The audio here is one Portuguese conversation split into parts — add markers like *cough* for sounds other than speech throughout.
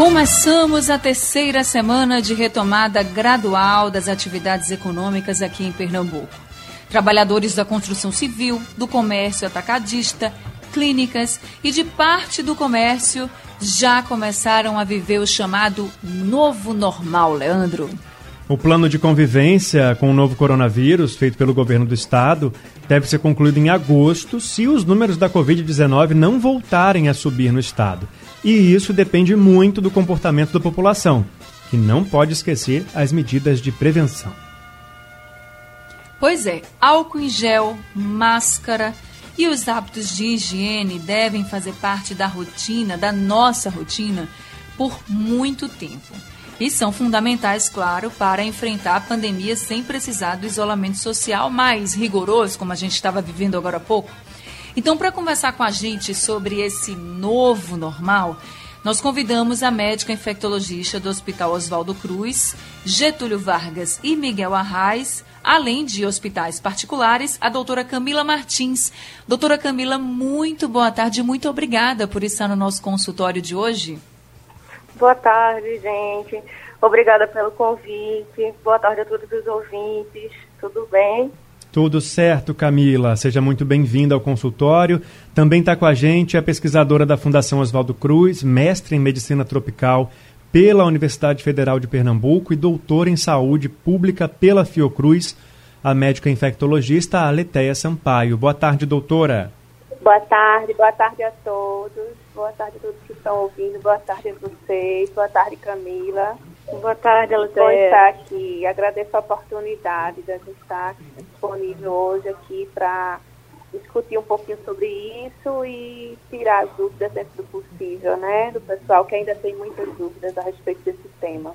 Começamos a terceira semana de retomada gradual das atividades econômicas aqui em Pernambuco. Trabalhadores da construção civil, do comércio atacadista, clínicas e de parte do comércio já começaram a viver o chamado novo normal, Leandro. O plano de convivência com o novo coronavírus, feito pelo governo do estado, deve ser concluído em agosto se os números da Covid-19 não voltarem a subir no estado. E isso depende muito do comportamento da população, que não pode esquecer as medidas de prevenção. Pois é, álcool em gel, máscara e os hábitos de higiene devem fazer parte da rotina, da nossa rotina, por muito tempo. E são fundamentais, claro, para enfrentar a pandemia sem precisar do isolamento social mais rigoroso, como a gente estava vivendo agora há pouco. Então, para conversar com a gente sobre esse novo normal, nós convidamos a médica infectologista do Hospital Oswaldo Cruz, Getúlio Vargas e Miguel Arraes, além de hospitais particulares, a doutora Camila Martins. Doutora Camila, muito boa tarde, muito obrigada por estar no nosso consultório de hoje. Boa tarde, gente. Obrigada pelo convite. Boa tarde a todos os ouvintes. Tudo bem? Tudo certo, Camila. Seja muito bem-vinda ao consultório. Também está com a gente a pesquisadora da Fundação Oswaldo Cruz, mestre em Medicina Tropical pela Universidade Federal de Pernambuco e doutora em Saúde Pública pela Fiocruz, a médica infectologista Aleteia Sampaio. Boa tarde, doutora. Boa tarde, boa tarde a todos. Boa tarde a todos que estão ouvindo. Boa tarde a vocês. Boa tarde, Camila. Boa tarde, Aleteia. Bom estar aqui. Agradeço a oportunidade de estar disponível hoje aqui para discutir um pouquinho sobre isso e tirar as dúvidas dentro do possível, né, do pessoal que ainda tem muitas dúvidas a respeito desse tema.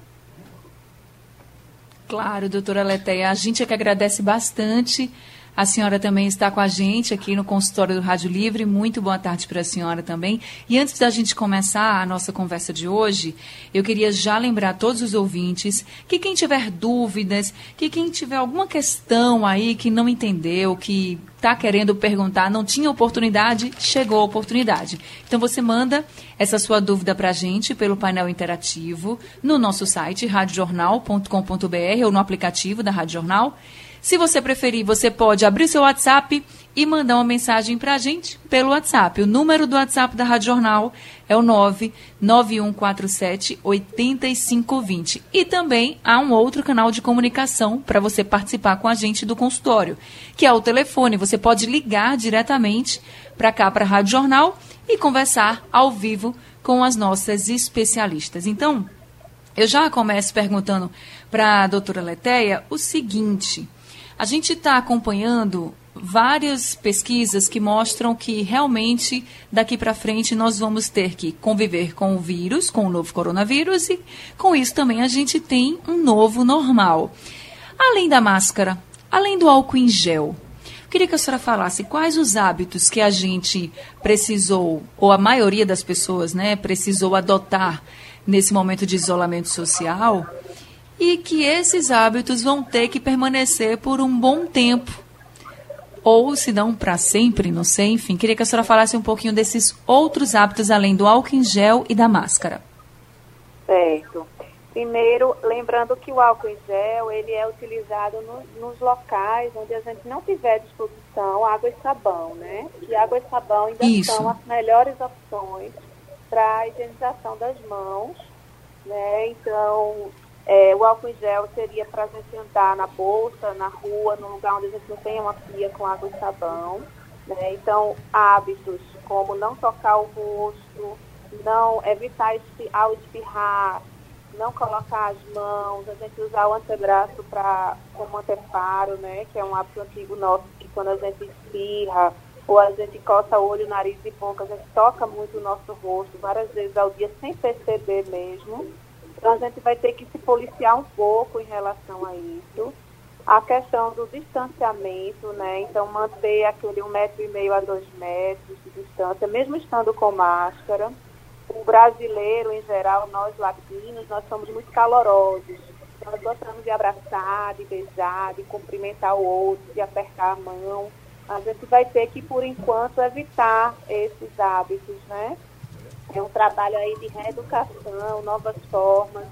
Claro, doutora Leteia, a gente é que agradece bastante a senhora também está com a gente aqui no consultório do Rádio Livre. Muito boa tarde para a senhora também. E antes da gente começar a nossa conversa de hoje, eu queria já lembrar a todos os ouvintes que quem tiver dúvidas, que quem tiver alguma questão aí que não entendeu, que está querendo perguntar, não tinha oportunidade, chegou a oportunidade. Então você manda essa sua dúvida para a gente pelo painel interativo no nosso site radiojornal.com.br ou no aplicativo da Rádio Jornal. Se você preferir, você pode abrir seu WhatsApp e mandar uma mensagem para a gente pelo WhatsApp. O número do WhatsApp da Rádio Jornal é o 99147 8520. E também há um outro canal de comunicação para você participar com a gente do consultório, que é o telefone. Você pode ligar diretamente para cá, para a Rádio Jornal, e conversar ao vivo com as nossas especialistas. Então, eu já começo perguntando para a doutora Leteia o seguinte. A gente está acompanhando várias pesquisas que mostram que realmente daqui para frente nós vamos ter que conviver com o vírus, com o novo coronavírus e com isso também a gente tem um novo normal. Além da máscara, além do álcool em gel, queria que a senhora falasse quais os hábitos que a gente precisou, ou a maioria das pessoas, né, precisou adotar nesse momento de isolamento social e que esses hábitos vão ter que permanecer por um bom tempo. Ou, se não, para sempre, não sei. Enfim, queria que a senhora falasse um pouquinho desses outros hábitos, além do álcool em gel e da máscara. Certo. Primeiro, lembrando que o álcool em gel, ele é utilizado no, nos locais onde a gente não tiver disposição água e sabão, né? E água e sabão ainda Isso. são as melhores opções para a higienização das mãos, né? Então, é, o álcool em gel seria para a gente andar na bolsa, na rua, num lugar onde a gente não tenha uma pia com água e sabão. Né? Então, hábitos como não tocar o rosto, não evitar ao espirrar, não colocar as mãos, a gente usar o antebraço pra, como anteparo, né? que é um hábito antigo nosso, que quando a gente espirra ou a gente coça olho, nariz e boca, a gente toca muito o nosso rosto várias vezes ao dia sem perceber mesmo. Então a gente vai ter que se policiar um pouco em relação a isso. A questão do distanciamento, né? Então, manter aquele um metro e meio a dois metros de distância, mesmo estando com máscara. O brasileiro, em geral, nós latinos, nós somos muito calorosos. Nós gostamos de abraçar, de beijar, de cumprimentar o outro, de apertar a mão. A gente vai ter que, por enquanto, evitar esses hábitos, né? É um trabalho aí de reeducação, novas formas.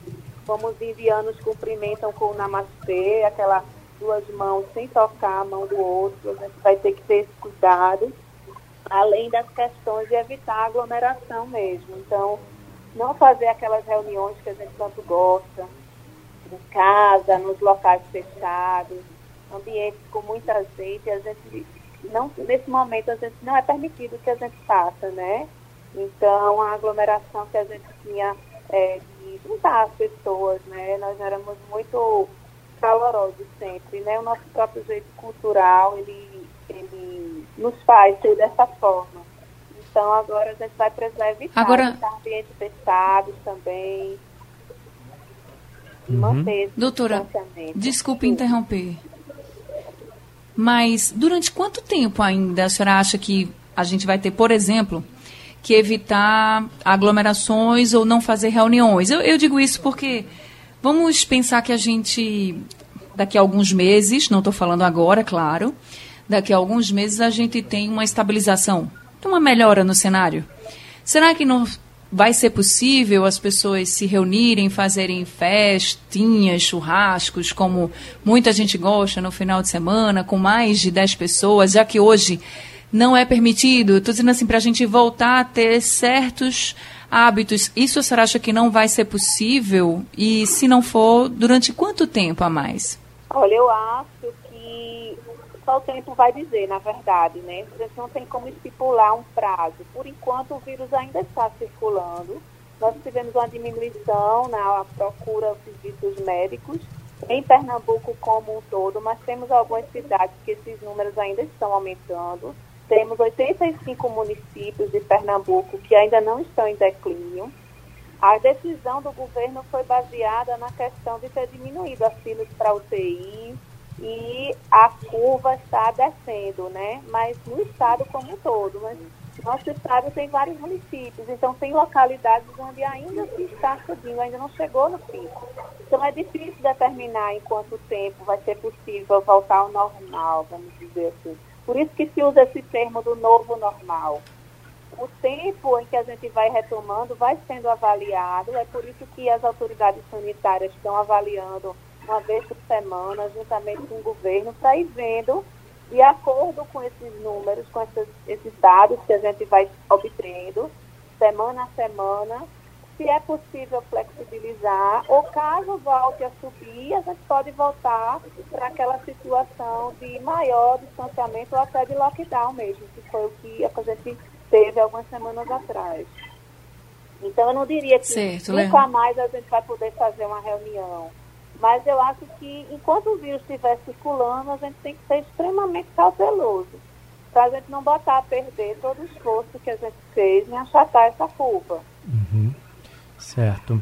Como os indianos cumprimentam com o namastê, aquela duas mãos sem tocar a mão do outro, a gente vai ter que ter esse cuidado, além das questões de evitar aglomeração mesmo. Então, não fazer aquelas reuniões que a gente tanto gosta, em casa, nos locais fechados, ambientes com muita gente, a gente não, nesse momento a gente não é permitido que a gente faça, né? Então a aglomeração que a gente tinha é, de juntar as pessoas, né? Nós éramos muito calorosos sempre, né? O nosso próprio jeito cultural, ele, ele nos faz ser dessa forma. Então agora a gente vai precisar evitar agora... ambientes fechados também. Uhum. Manter Doutora, desculpe interromper. Mas durante quanto tempo ainda a senhora acha que a gente vai ter, por exemplo, que evitar aglomerações ou não fazer reuniões? Eu, eu digo isso porque vamos pensar que a gente, daqui a alguns meses, não estou falando agora, claro, daqui a alguns meses a gente tem uma estabilização, uma melhora no cenário. Será que não vai ser possível as pessoas se reunirem, fazerem festinhas, churrascos, como muita gente gosta no final de semana, com mais de 10 pessoas, já que hoje não é permitido. Estou dizendo assim, para a gente voltar a ter certos hábitos. Isso você acha que não vai ser possível? E se não for, durante quanto tempo a mais? Olha, eu acho só o tempo vai dizer, na verdade, né? A gente não tem como estipular um prazo. Por enquanto, o vírus ainda está circulando. Nós tivemos uma diminuição na procura de serviços médicos em Pernambuco como um todo, mas temos algumas cidades que esses números ainda estão aumentando. Temos 85 municípios de Pernambuco que ainda não estão em declínio. A decisão do governo foi baseada na questão de ter diminuído as filas para UTI, e a curva está descendo, né? Mas no estado como um todo. Mas nosso estado tem vários municípios, então tem localidades onde ainda se está subindo, ainda não chegou no pico. Então é difícil determinar em quanto tempo vai ser possível voltar ao normal, vamos dizer assim. Por isso que se usa esse termo do novo normal. O tempo em que a gente vai retomando vai sendo avaliado, é por isso que as autoridades sanitárias estão avaliando uma vez por semana, juntamente com o governo, para ir vendo, de acordo com esses números, com esses, esses dados que a gente vai obtendo, semana a semana, se é possível flexibilizar, ou caso volte a subir, a gente pode voltar para aquela situação de maior distanciamento ou até de lockdown mesmo, que foi o que a gente teve algumas semanas atrás. Então, eu não diria que certo, nunca mais a gente vai poder fazer uma reunião mas eu acho que enquanto o vírus estiver circulando, a gente tem que ser extremamente cauteloso. Para a gente não botar a perder todo o esforço que a gente fez em achatar essa curva. Uhum. Certo.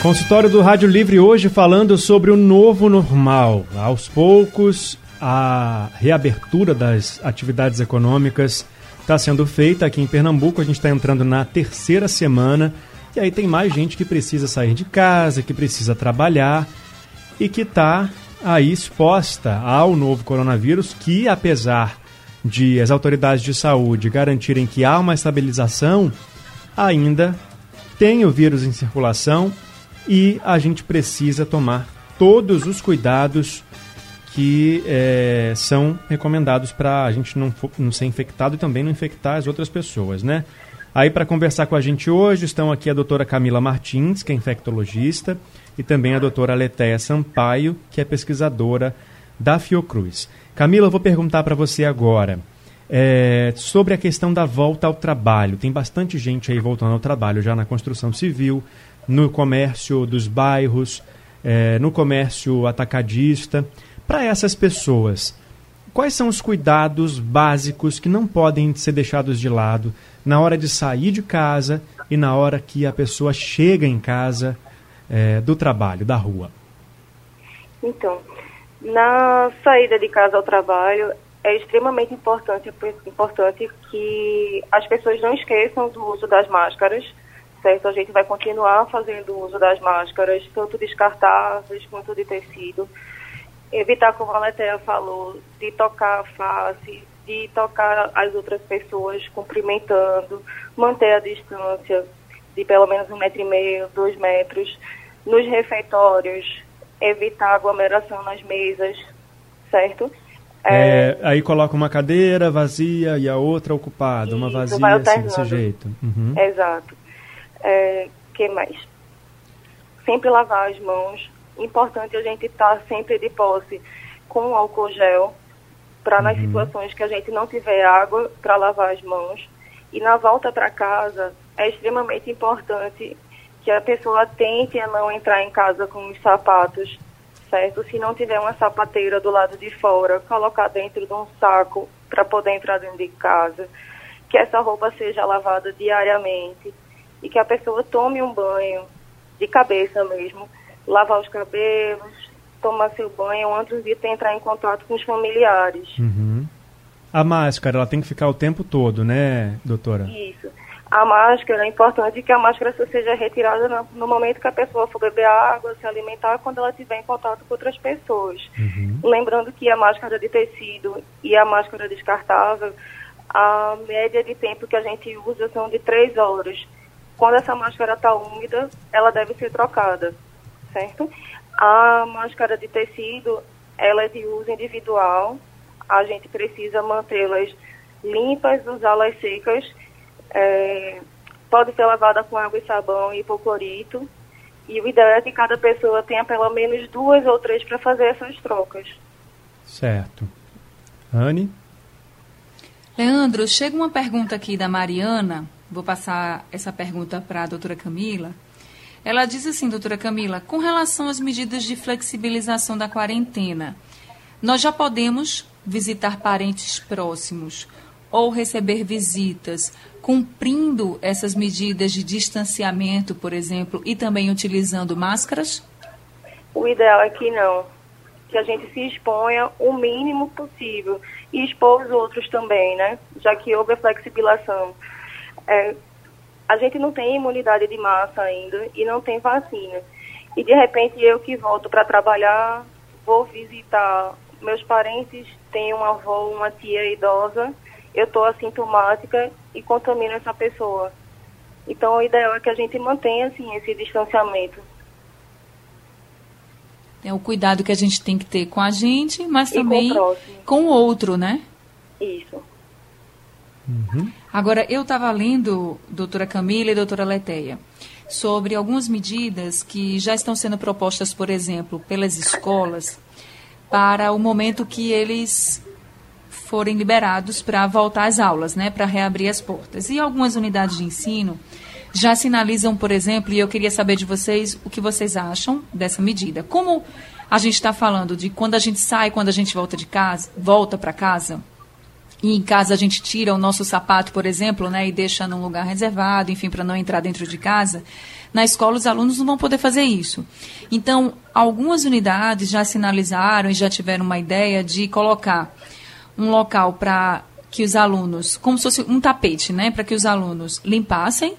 Consultório do Rádio Livre hoje falando sobre o novo normal. Aos poucos, a reabertura das atividades econômicas está sendo feita aqui em Pernambuco. A gente está entrando na terceira semana e aí tem mais gente que precisa sair de casa, que precisa trabalhar e que está aí exposta ao novo coronavírus, que apesar de as autoridades de saúde garantirem que há uma estabilização, ainda tem o vírus em circulação e a gente precisa tomar todos os cuidados que é, são recomendados para a gente não, não ser infectado e também não infectar as outras pessoas, né? Aí, para conversar com a gente hoje, estão aqui a doutora Camila Martins, que é infectologista, e também a doutora Letéia Sampaio, que é pesquisadora da Fiocruz. Camila, eu vou perguntar para você agora é, sobre a questão da volta ao trabalho. Tem bastante gente aí voltando ao trabalho já na construção civil, no comércio dos bairros, é, no comércio atacadista. Para essas pessoas, quais são os cuidados básicos que não podem ser deixados de lado na hora de sair de casa e na hora que a pessoa chega em casa é, do trabalho, da rua? Então, Na saída de casa ao trabalho, é extremamente importante, importante que as pessoas não esqueçam do uso das máscaras, certo? A gente vai continuar fazendo uso das máscaras, tanto descartáveis quanto de tecido. Evitar, como a Letéia falou, de tocar a face, de tocar as outras pessoas cumprimentando, manter a distância de pelo menos um metro e meio, dois metros. Nos refeitórios, evitar aglomeração nas mesas, certo? É, é, aí coloca uma cadeira vazia e a outra ocupada, uma vazia assim, desse jeito. Uhum. Exato. É, que mais? Sempre lavar as mãos. Importante a gente estar tá sempre de posse com álcool gel, para uhum. nas situações que a gente não tiver água para lavar as mãos. E na volta para casa, é extremamente importante que a pessoa tente a não entrar em casa com os sapatos, certo? Se não tiver uma sapateira do lado de fora, colocar dentro de um saco para poder entrar dentro de casa, que essa roupa seja lavada diariamente e que a pessoa tome um banho de cabeça mesmo, lavar os cabelos, tomar seu banho antes de entrar em contato com os familiares. Uhum. A máscara, ela tem que ficar o tempo todo, né, doutora? Isso a máscara, é importante que a máscara seja retirada no, momento que a pessoa for beber água, se alimentar, quando ela estiver em contato com outras pessoas. Uhum. Lembrando que a máscara de tecido e a máscara descartável, a média de tempo que a gente usa são de três horas. Quando essa máscara está úmida, ela deve ser trocada, certo? A máscara de tecido, ela é de uso individual, a gente precisa mantê-las limpas, usá-las secas é, pode ser lavada com água e sabão e hipoclorito. E o ideal é que cada pessoa tenha pelo menos duas ou três para fazer essas trocas. Certo. Anne? Leandro, chega uma pergunta aqui da Mariana. Vou passar essa pergunta para a doutora Camila. Ela diz assim, doutora Camila, com relação às medidas de flexibilização da quarentena, nós já podemos visitar parentes próximos ou receber visitas cumprindo essas medidas de distanciamento, por exemplo, e também utilizando máscaras? O ideal é que não. Que a gente se exponha o mínimo possível e expor os outros também, né? Já que houve a flexibilização. É, a gente não tem imunidade de massa ainda e não tem vacina. E de repente eu que volto para trabalhar, vou visitar meus parentes, tenho uma avó, uma tia idosa eu estou assintomática e contamino essa pessoa. Então, o ideal é que a gente mantenha, assim, esse distanciamento. É o cuidado que a gente tem que ter com a gente, mas e também com o, com o, outro, né? Isso. Uhum. Agora, eu estava lendo, doutora Camila e doutora Leteia, sobre algumas medidas que já estão sendo propostas, por exemplo, pelas escolas, para o momento que eles forem liberados para voltar às aulas, né, para reabrir as portas. E algumas unidades de ensino já sinalizam, por exemplo, e eu queria saber de vocês o que vocês acham dessa medida. Como a gente está falando de quando a gente sai, quando a gente volta de casa, volta para casa, e em casa a gente tira o nosso sapato, por exemplo, né, e deixa num lugar reservado, enfim, para não entrar dentro de casa. Na escola, os alunos não vão poder fazer isso. Então, algumas unidades já sinalizaram e já tiveram uma ideia de colocar um local para que os alunos, como se fosse um tapete, né, para que os alunos limpassem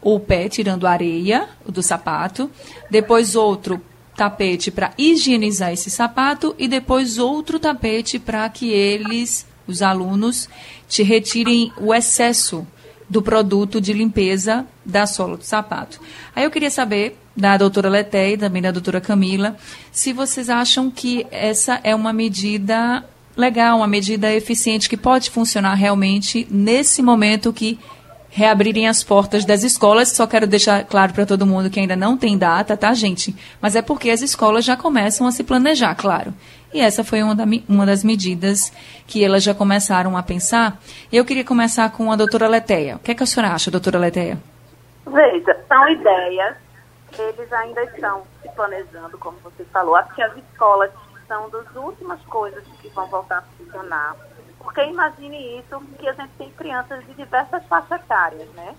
o pé, tirando a areia do sapato, depois outro tapete para higienizar esse sapato e depois outro tapete para que eles, os alunos, te retirem o excesso do produto de limpeza da sola do sapato. Aí eu queria saber da doutora Leté e também da doutora Camila se vocês acham que essa é uma medida legal, uma medida eficiente que pode funcionar realmente nesse momento que reabrirem as portas das escolas. Só quero deixar claro para todo mundo que ainda não tem data, tá, gente? Mas é porque as escolas já começam a se planejar, claro. E essa foi uma, da, uma das medidas que elas já começaram a pensar. Eu queria começar com a doutora Leteia. O que, é que a senhora acha, doutora Leteia? Veja, são ideias, eles ainda estão se planejando, como você falou. Acho que as escolas são das últimas coisas que vão voltar a funcionar. Porque imagine isso, que a gente tem crianças de diversas faixas etárias, né?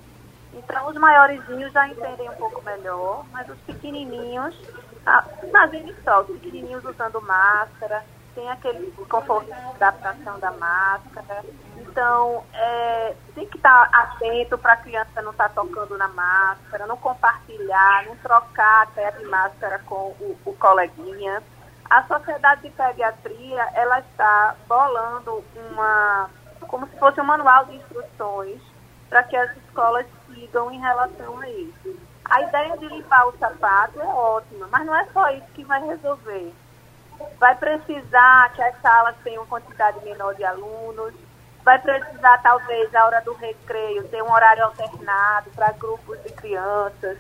Então, os maiorzinhos já entendem um pouco melhor, mas os pequenininhos, ah, imagine só, os pequenininhos usando máscara, tem aquele conforto da adaptação da máscara. Então, é, tem que estar atento para a criança não estar tá tocando na máscara, não compartilhar, não trocar até de máscara com o, o coleguinha. A Sociedade de Pediatria, ela está bolando uma, como se fosse um manual de instruções para que as escolas sigam em relação a isso. A ideia de limpar o sapato é ótima, mas não é só isso que vai resolver. Vai precisar que as salas tenham quantidade menor de alunos, vai precisar, talvez, a hora do recreio, ter um horário alternado para grupos de crianças.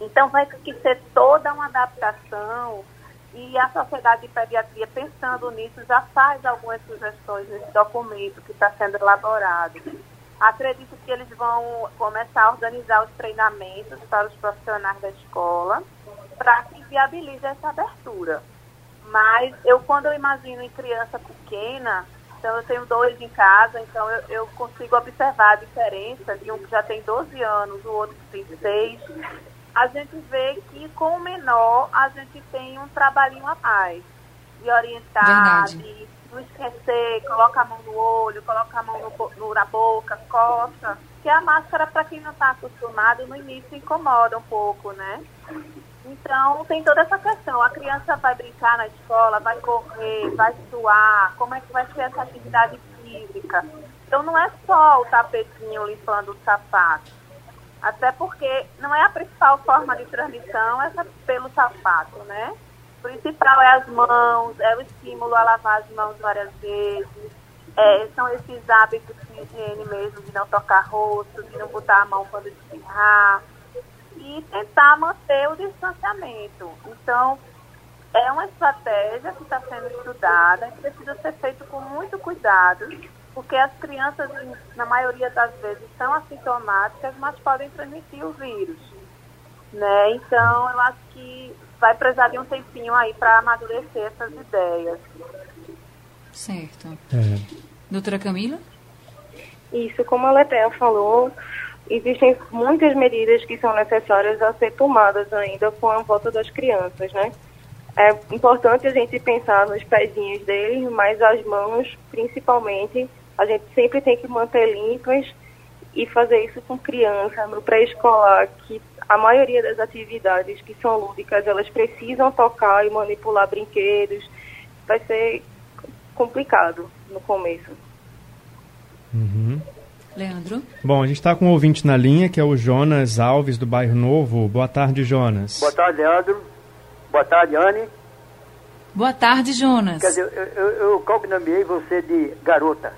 Então, vai ter que ser toda uma adaptação e a Sociedade de Pediatria, pensando nisso, já faz algumas sugestões nesse documento que está sendo elaborado. Acredito que eles vão começar a organizar os treinamentos para os profissionais da escola para que viabilize essa abertura. Mas eu, quando eu imagino em criança pequena, então eu tenho dois em casa, então eu, eu consigo observar a diferença de um que já tem 12 anos, o outro que tem 6. A gente vê que com o menor a gente tem um trabalhinho a mais de orientar, Verdade. de não esquecer, coloca a mão no olho, coloca a mão no, no na boca, coça. Que a máscara, para quem não está acostumado, no início incomoda um pouco, né? Então, tem toda essa questão. A criança vai brincar na escola, vai correr, vai suar, como é que vai ser essa atividade física? Então, não é só o tapetinho limpando o sapato. Até porque não é a principal forma de transmissão essa pelo sapato, né? O principal é as mãos, é o estímulo a lavar as mãos várias vezes, é, são esses hábitos de higiene mesmo, de não tocar rosto, de não botar a mão quando espirrar, e tentar manter o distanciamento. Então, é uma estratégia que está sendo estudada e precisa ser feito com muito cuidado, porque as crianças, na maioria das vezes, são assintomáticas, mas podem transmitir o vírus. Né? Então, eu acho que vai precisar de um tempinho aí para amadurecer essas ideias. Certo. É. Doutora Camila? Isso, como a Letéia falou, existem muitas medidas que são necessárias a ser tomadas ainda com a volta das crianças, né? É importante a gente pensar nos pezinhos deles, mas as mãos, principalmente, a gente sempre tem que manter limpas e fazer isso com criança no pré-escolar, que a maioria das atividades que são lúdicas, elas precisam tocar e manipular brinquedos. Vai ser complicado no começo. Uhum. Leandro? Bom, a gente está com um ouvinte na linha, que é o Jonas Alves, do Bairro Novo. Boa tarde, Jonas. Boa tarde, Leandro. Boa tarde, Anne. Boa tarde, Jonas. Quer dizer, eu, eu, eu cognomeei você de garota.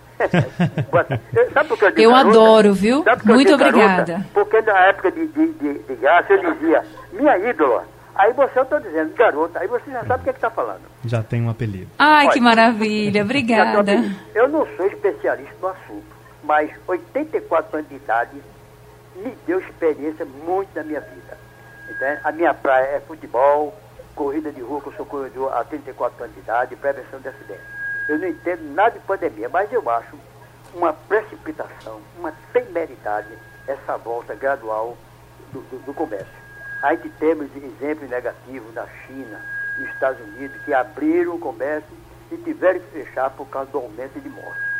Sabe por que eu digo Eu garota? adoro, viu? Muito obrigada. Garota? Porque na época de, de, de, de graça eu dizia, minha ídola. Aí você, eu estou dizendo, garota, aí você já sabe o que é está falando. Já tem um apelido. Ai, Olha, que maravilha, obrigada. Eu não sou especialista no assunto mas 84 anos de idade me deu experiência muito na minha vida. Entende? A minha praia é futebol, corrida de rua, que eu sou corredor há 34 anos de idade, prevenção de acidentes. Eu não entendo nada de pandemia, mas eu acho uma precipitação, uma temeridade essa volta gradual do, do, do comércio. A gente temos exemplos negativos na China, nos Estados Unidos, que abriram o comércio e tiveram que fechar por causa do aumento de mortes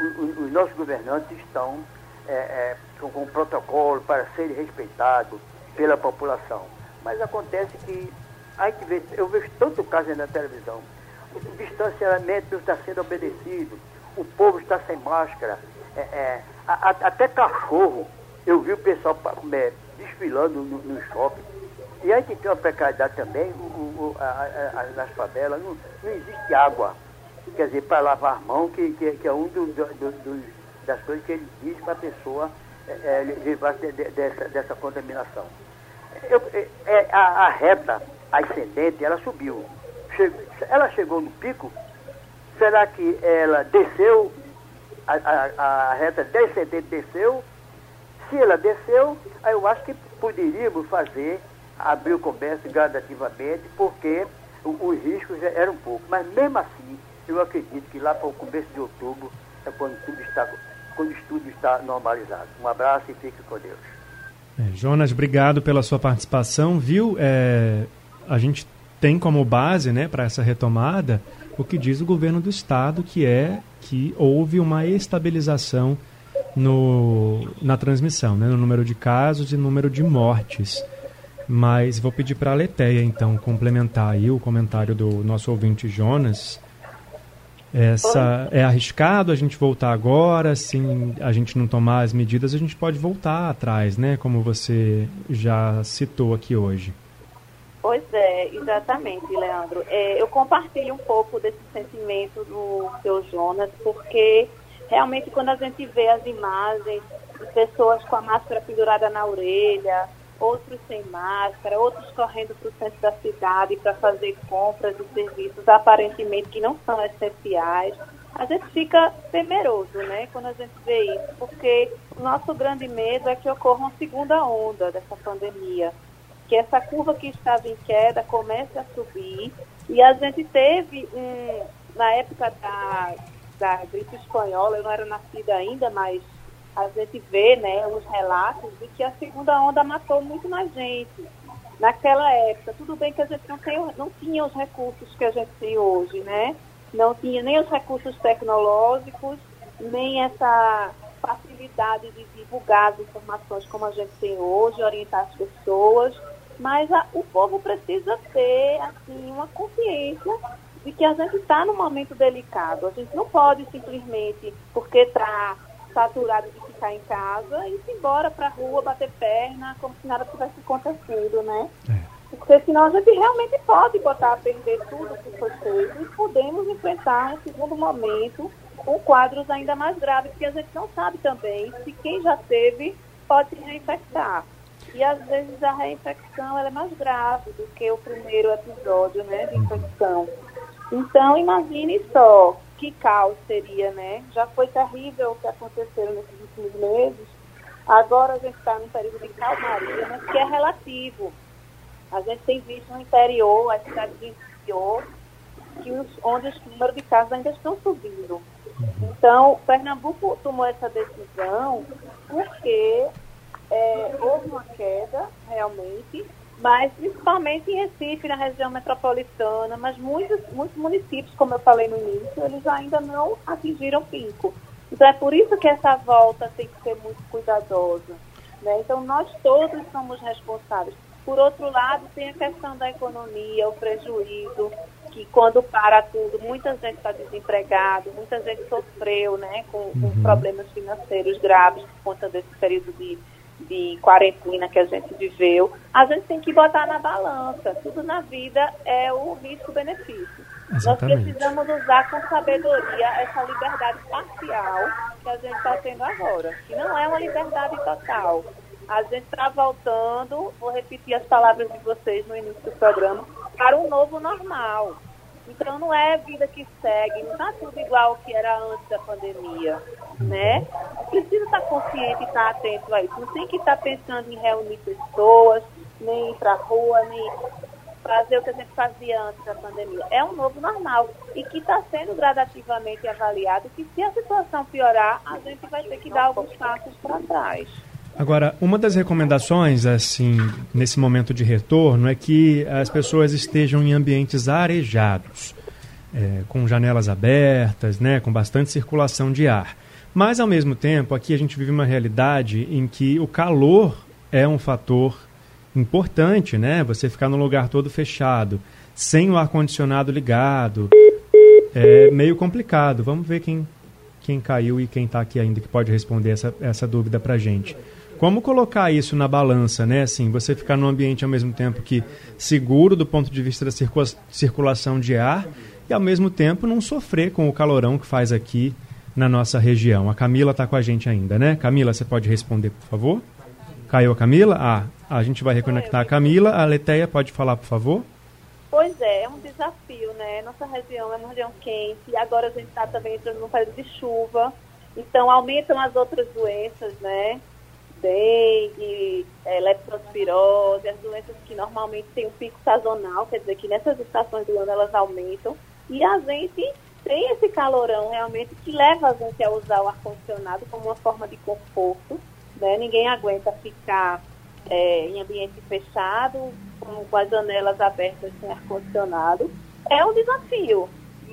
os nossos governantes estão é, é, com, com um protocolo para serem respeitados pela população. Mas acontece que a gente vê, eu vejo tanto caso na televisão. O distanciamento não está sendo obedecido, o povo está sem máscara, é, é, a, a, até cachorro. Eu vi o pessoal é, desfilando no, no, shopping. E a gente tem uma precariedade também, o, o, a, nas favelas, não, não existe água quer dizer, para lavar a mão, que, que, que é um do, do, do, das coisas que ele diz para a pessoa é, é levar de, de, dessa, dessa contaminação. Eu, é, é, a, a, reta ascendente, ela subiu. Ela chegou no pico, será que ela desceu, a, a, a reta descendente desceu? Se ela desceu, aí eu acho que poderíamos fazer, abrir o comércio gradativamente, porque os riscos eram poucos. Mas mesmo assim, eu acredito que lá para o começo de outubro é quando tudo está, quando tudo está normalizado. Um abraço e fique com Deus. É, Jonas, obrigado pela sua participação. Viu? É, a gente tem como base né, para essa retomada o que diz o governo do estado, que é que houve uma estabilização no, na transmissão, né, no número de casos e número de mortes. Mas vou pedir para a Leteia, então, complementar aí o comentário do nosso ouvinte Jonas. Essa, é arriscado a gente voltar agora, se a gente não tomar as medidas, a gente pode voltar atrás, né? Como você já citou aqui hoje. Pois é, exatamente, Leandro. É, eu compartilho um pouco desse sentimento do seu Jonas, porque realmente quando a gente vê as imagens de pessoas com a máscara pendurada na orelha, outros sem máscara, outros correndo para o centro da cidade para fazer compras de serviços aparentemente que não são essenciais, a gente fica temeroso, né, quando a gente vê isso, porque o nosso grande medo é que ocorra uma segunda onda dessa pandemia que essa curva que estava em queda comece a subir. E a gente teve, um, na época da, da gripe espanhola, eu não era nascida ainda, mas a gente vê né, os relatos de que a segunda onda matou muito mais gente. Naquela época, tudo bem que a gente não, tem, não tinha os recursos que a gente tem hoje, né? Não tinha nem os recursos tecnológicos, nem essa facilidade de divulgar as informações como a gente tem hoje, orientar as pessoas. Mas a, o povo precisa ter assim, uma consciência de que a gente está num momento delicado. A gente não pode simplesmente, porque está saturado de ficar em casa, ir embora para a rua, bater perna, como se nada tivesse acontecido, né? É. Porque senão a gente realmente pode botar a perder tudo que foi feito e podemos enfrentar um segundo momento com quadros ainda mais graves, que a gente não sabe também se quem já teve pode se reinfectar. E às vezes a reinfecção é mais grave do que o primeiro episódio né, de infecção. Então, imagine só que caos seria, né? Já foi terrível o que aconteceu nesses últimos meses. Agora a gente está num período de calmaria, mas que é relativo. A gente tem visto no interior, as cidades do interior, que os, onde os números de casos ainda estão subindo. Então, Pernambuco tomou essa decisão porque é, houve uma queda, realmente, mas principalmente em Recife, na região metropolitana, mas muitos, muitos municípios, como eu falei no início, eles ainda não atingiram pico. Então é por isso que essa volta tem que ser muito cuidadosa. Né? Então nós todos somos responsáveis. Por outro lado, tem a questão da economia, o prejuízo, que quando para tudo, muita gente está desempregado, muita gente sofreu né, com, com uhum. problemas financeiros graves por conta desse período de de quarentena que a gente viveu, a gente tem que botar na balança. Tudo na vida é o risco-benefício. Nós precisamos usar com sabedoria essa liberdade parcial que a gente está tendo agora, que não é uma liberdade total. A gente está voltando, vou repetir as palavras de vocês no início do programa, para um novo normal. Então não é vida que segue, não está tudo igual ao que era antes da pandemia, né? Precisa estar consciente e estar atento a isso. Não tem que estar pensando em reunir pessoas, nem ir para a rua, nem fazer o que a gente fazia antes da pandemia. É um novo normal e que está sendo gradativamente avaliado que se a situação piorar, a gente vai ter que dar alguns passos para trás. Agora, uma das recomendações, assim, nesse momento de retorno, é que as pessoas estejam em ambientes arejados, é, com janelas abertas, né, com bastante circulação de ar. Mas, ao mesmo tempo, aqui a gente vive uma realidade em que o calor é um fator importante, né? Você ficar num lugar todo fechado, sem o ar-condicionado ligado, é meio complicado. Vamos ver quem, quem caiu e quem está aqui ainda que pode responder essa, essa dúvida para gente. Como colocar isso na balança, né? Assim, você ficar num ambiente ao mesmo tempo que seguro do ponto de vista da circula circulação de ar e ao mesmo tempo não sofrer com o calorão que faz aqui na nossa região. A Camila está com a gente ainda, né? Camila, você pode responder, por favor? Caiu a Camila? Ah, a gente vai reconectar a Camila. A Leteia pode falar, por favor? Pois é, é um desafio, né? Nossa região é uma região quente e agora a gente está também entrando num período de chuva. Então aumentam as outras doenças, né? dengue, é, leptospirose, as doenças que normalmente têm um pico sazonal, quer dizer que nessas estações do ano elas aumentam, e a gente tem esse calorão realmente que leva a gente a usar o ar-condicionado como uma forma de conforto, né? Ninguém aguenta ficar é, em ambiente fechado, com, com as janelas abertas sem ar-condicionado, é um desafio.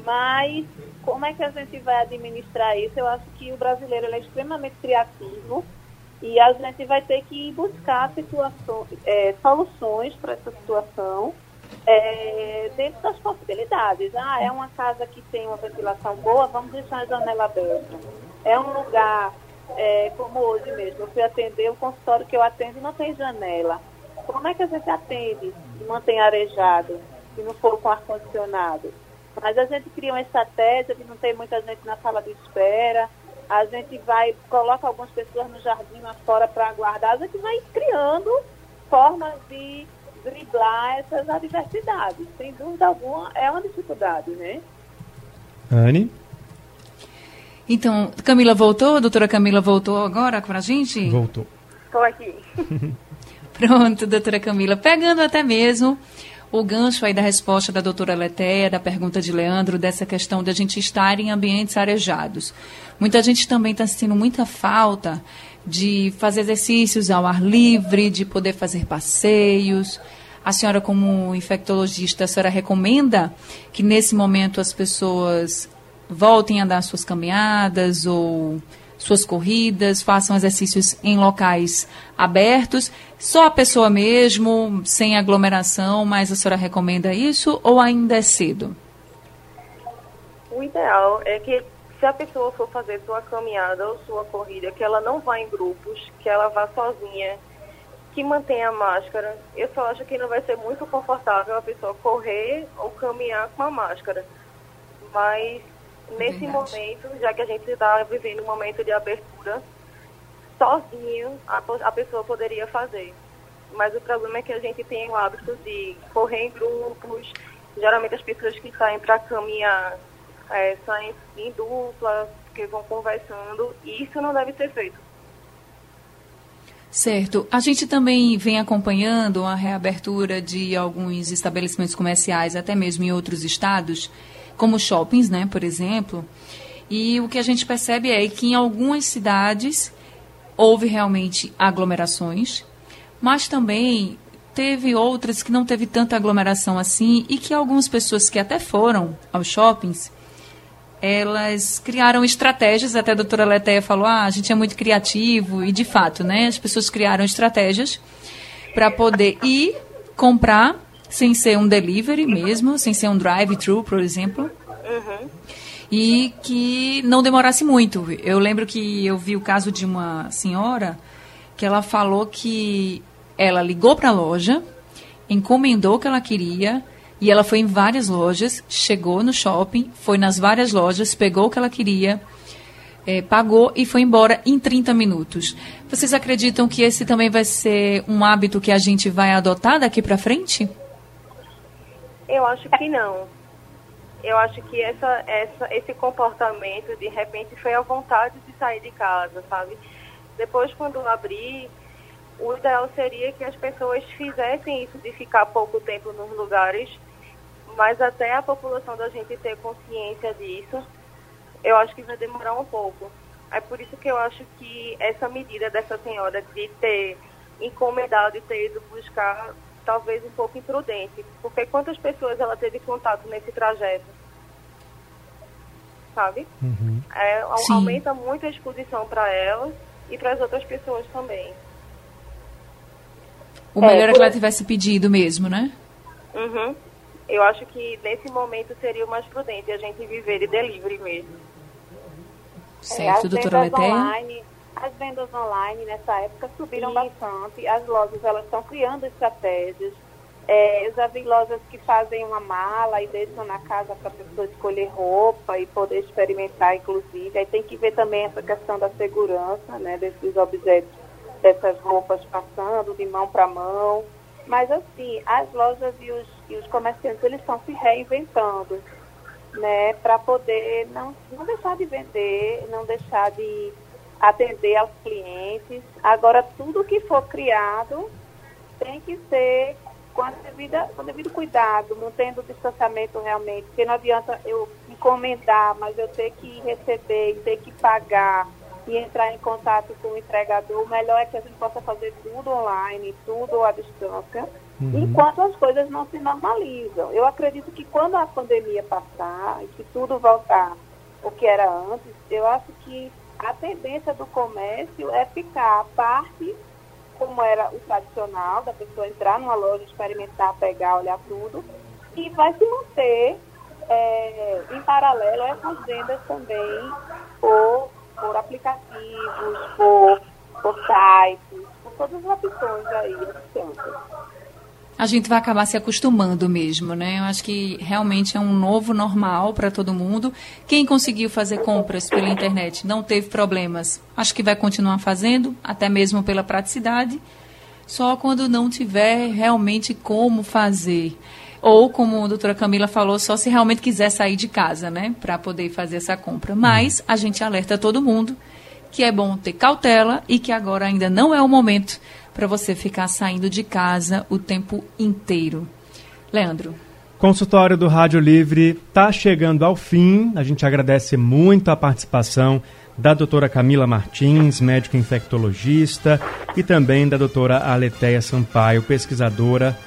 Mas como é que a gente vai administrar isso? Eu acho que o brasileiro é extremamente criativo e a gente vai ter que buscar situações, é, soluções para essa situação é, dentro das possibilidades. Ah, é uma casa que tem uma ventilação boa, vamos deixar a janela aberta. É um lugar, é, como hoje mesmo, eu fui atender o consultório que eu atendo não tem janela. Como é que a gente atende e mantém arejado, se não for com ar-condicionado? Mas a gente cria uma estratégia de não ter muita gente na sala de espera, a gente vai, coloca algumas pessoas no jardim lá fora para aguardar, a gente vai criando formas de driblar essas adversidades. Sem dúvida alguma, é uma dificuldade, né? Anne? Então, Camila voltou? A doutora Camila voltou agora para a gente? Voltou. Estou aqui. *laughs* Pronto, doutora Camila. Pegando até mesmo o gancho aí da resposta da doutora Letéia, da pergunta de Leandro, dessa questão de a gente estar em ambientes arejados. Muita gente também está sentindo muita falta de fazer exercícios ao ar livre, de poder fazer passeios. A senhora, como infectologista, a senhora recomenda que nesse momento as pessoas voltem a dar suas caminhadas ou suas corridas, façam exercícios em locais abertos, só a pessoa mesmo, sem aglomeração, mas a senhora recomenda isso ou ainda é cedo? O ideal é que se a pessoa for fazer sua caminhada ou sua corrida, que ela não vá em grupos, que ela vá sozinha, que mantenha a máscara. Eu só acho que não vai ser muito confortável a pessoa correr ou caminhar com a máscara. Mas nesse Verdade. momento, já que a gente está vivendo um momento de abertura, sozinho a, a pessoa poderia fazer. Mas o problema é que a gente tem o hábito de correr em grupos, geralmente as pessoas que saem para caminhar é, saem em dupla, que vão conversando, e isso não deve ser feito. Certo. A gente também vem acompanhando a reabertura de alguns estabelecimentos comerciais, até mesmo em outros estados, como shoppings, né, por exemplo. E o que a gente percebe é que em algumas cidades houve realmente aglomerações, mas também teve outras que não teve tanta aglomeração assim e que algumas pessoas que até foram aos shoppings elas criaram estratégias, até a doutora Letéia falou, ah, a gente é muito criativo, e de fato, né, as pessoas criaram estratégias para poder ir comprar sem ser um delivery mesmo, sem ser um drive-thru, por exemplo. Uhum. E que não demorasse muito. Eu lembro que eu vi o caso de uma senhora que ela falou que ela ligou para a loja, encomendou o que ela queria, e ela foi em várias lojas, chegou no shopping, foi nas várias lojas, pegou o que ela queria, é, pagou e foi embora em 30 minutos. Vocês acreditam que esse também vai ser um hábito que a gente vai adotar daqui para frente? Eu acho que não. Eu acho que essa, essa, esse comportamento, de repente, foi a vontade de sair de casa, sabe? Depois, quando abrir, o ideal seria que as pessoas fizessem isso de ficar pouco tempo nos lugares mas até a população da gente ter consciência disso, eu acho que vai demorar um pouco. É por isso que eu acho que essa medida dessa senhora de ter encomendado e ter ido buscar, talvez um pouco imprudente, porque quantas pessoas ela teve contato nesse trajeto? Sabe? Uhum. É, aumenta muito a exposição para elas e para as outras pessoas também. O melhor é, é que ela tivesse pedido mesmo, né? Uhum eu acho que nesse momento seria o mais prudente a gente viver de delivery mesmo. Certo, é, doutora Letéia? As vendas online nessa época subiram Sim. bastante, as lojas elas estão criando estratégias. É, eu já vi lojas que fazem uma mala e deixam na casa para a pessoa escolher roupa e poder experimentar, inclusive. Aí tem que ver também essa questão da segurança, né, desses objetos, dessas roupas passando de mão para mão. Mas assim, as lojas e os, e os comerciantes, eles estão se reinventando, né, para poder não, não deixar de vender, não deixar de atender aos clientes. Agora, tudo que for criado tem que ser com, a devida, com o devido cuidado, mantendo o distanciamento realmente, porque não adianta eu encomendar, mas eu ter que receber ter que pagar e entrar em contato com o entregador, o melhor é que a gente possa fazer tudo online, tudo à distância, uhum. enquanto as coisas não se normalizam. Eu acredito que quando a pandemia passar e que tudo voltar o que era antes, eu acho que a tendência do comércio é ficar a parte como era o tradicional, da pessoa entrar numa loja, experimentar, pegar, olhar tudo, e vai se manter é, em paralelo essas vendas também por, por aplicativos, por, por sites, por todas as opções aí, opções a gente vai acabar se acostumando mesmo, né? Eu acho que realmente é um novo normal para todo mundo. Quem conseguiu fazer compras pela internet não teve problemas. Acho que vai continuar fazendo, até mesmo pela praticidade. Só quando não tiver realmente como fazer. Ou, como a doutora Camila falou, só se realmente quiser sair de casa, né? Para poder fazer essa compra. Mas a gente alerta todo mundo que é bom ter cautela e que agora ainda não é o momento para você ficar saindo de casa o tempo inteiro. Leandro. Consultório do Rádio Livre está chegando ao fim. A gente agradece muito a participação da doutora Camila Martins, médica infectologista, e também da doutora Aleteia Sampaio, pesquisadora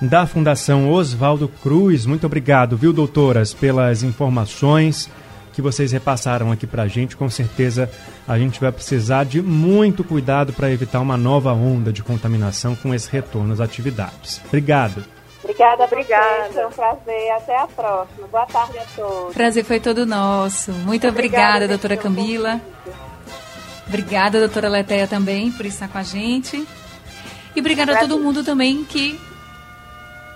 da Fundação Oswaldo Cruz. Muito obrigado, viu, doutoras, pelas informações que vocês repassaram aqui para a gente. Com certeza a gente vai precisar de muito cuidado para evitar uma nova onda de contaminação com esse retorno às atividades. Obrigado. Obrigada, obrigada. Foi um prazer. Até a próxima. Boa tarde a todos. Prazer foi todo nosso. Muito obrigada, obrigada doutora Camila. Obrigada, doutora Letéia, também, por estar com a gente. E obrigada a todo mundo também que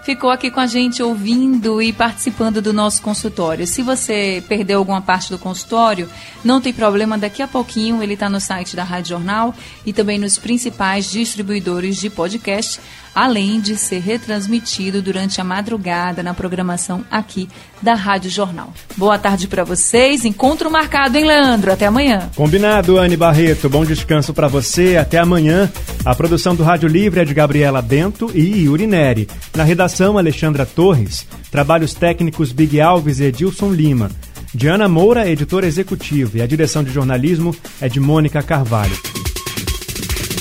ficou aqui com a gente ouvindo e participando do nosso consultório. Se você perdeu alguma parte do consultório, não tem problema, daqui a pouquinho ele está no site da Rádio Jornal e também nos principais distribuidores de podcast além de ser retransmitido durante a madrugada na programação aqui da Rádio Jornal. Boa tarde para vocês. Encontro marcado, hein, Leandro? Até amanhã. Combinado, Anne Barreto. Bom descanso para você. Até amanhã. A produção do Rádio Livre é de Gabriela Bento e Yuri Neri. Na redação, Alexandra Torres. Trabalhos técnicos Big Alves e Edilson Lima. Diana Moura, editora executiva, e a direção de jornalismo é de Mônica Carvalho.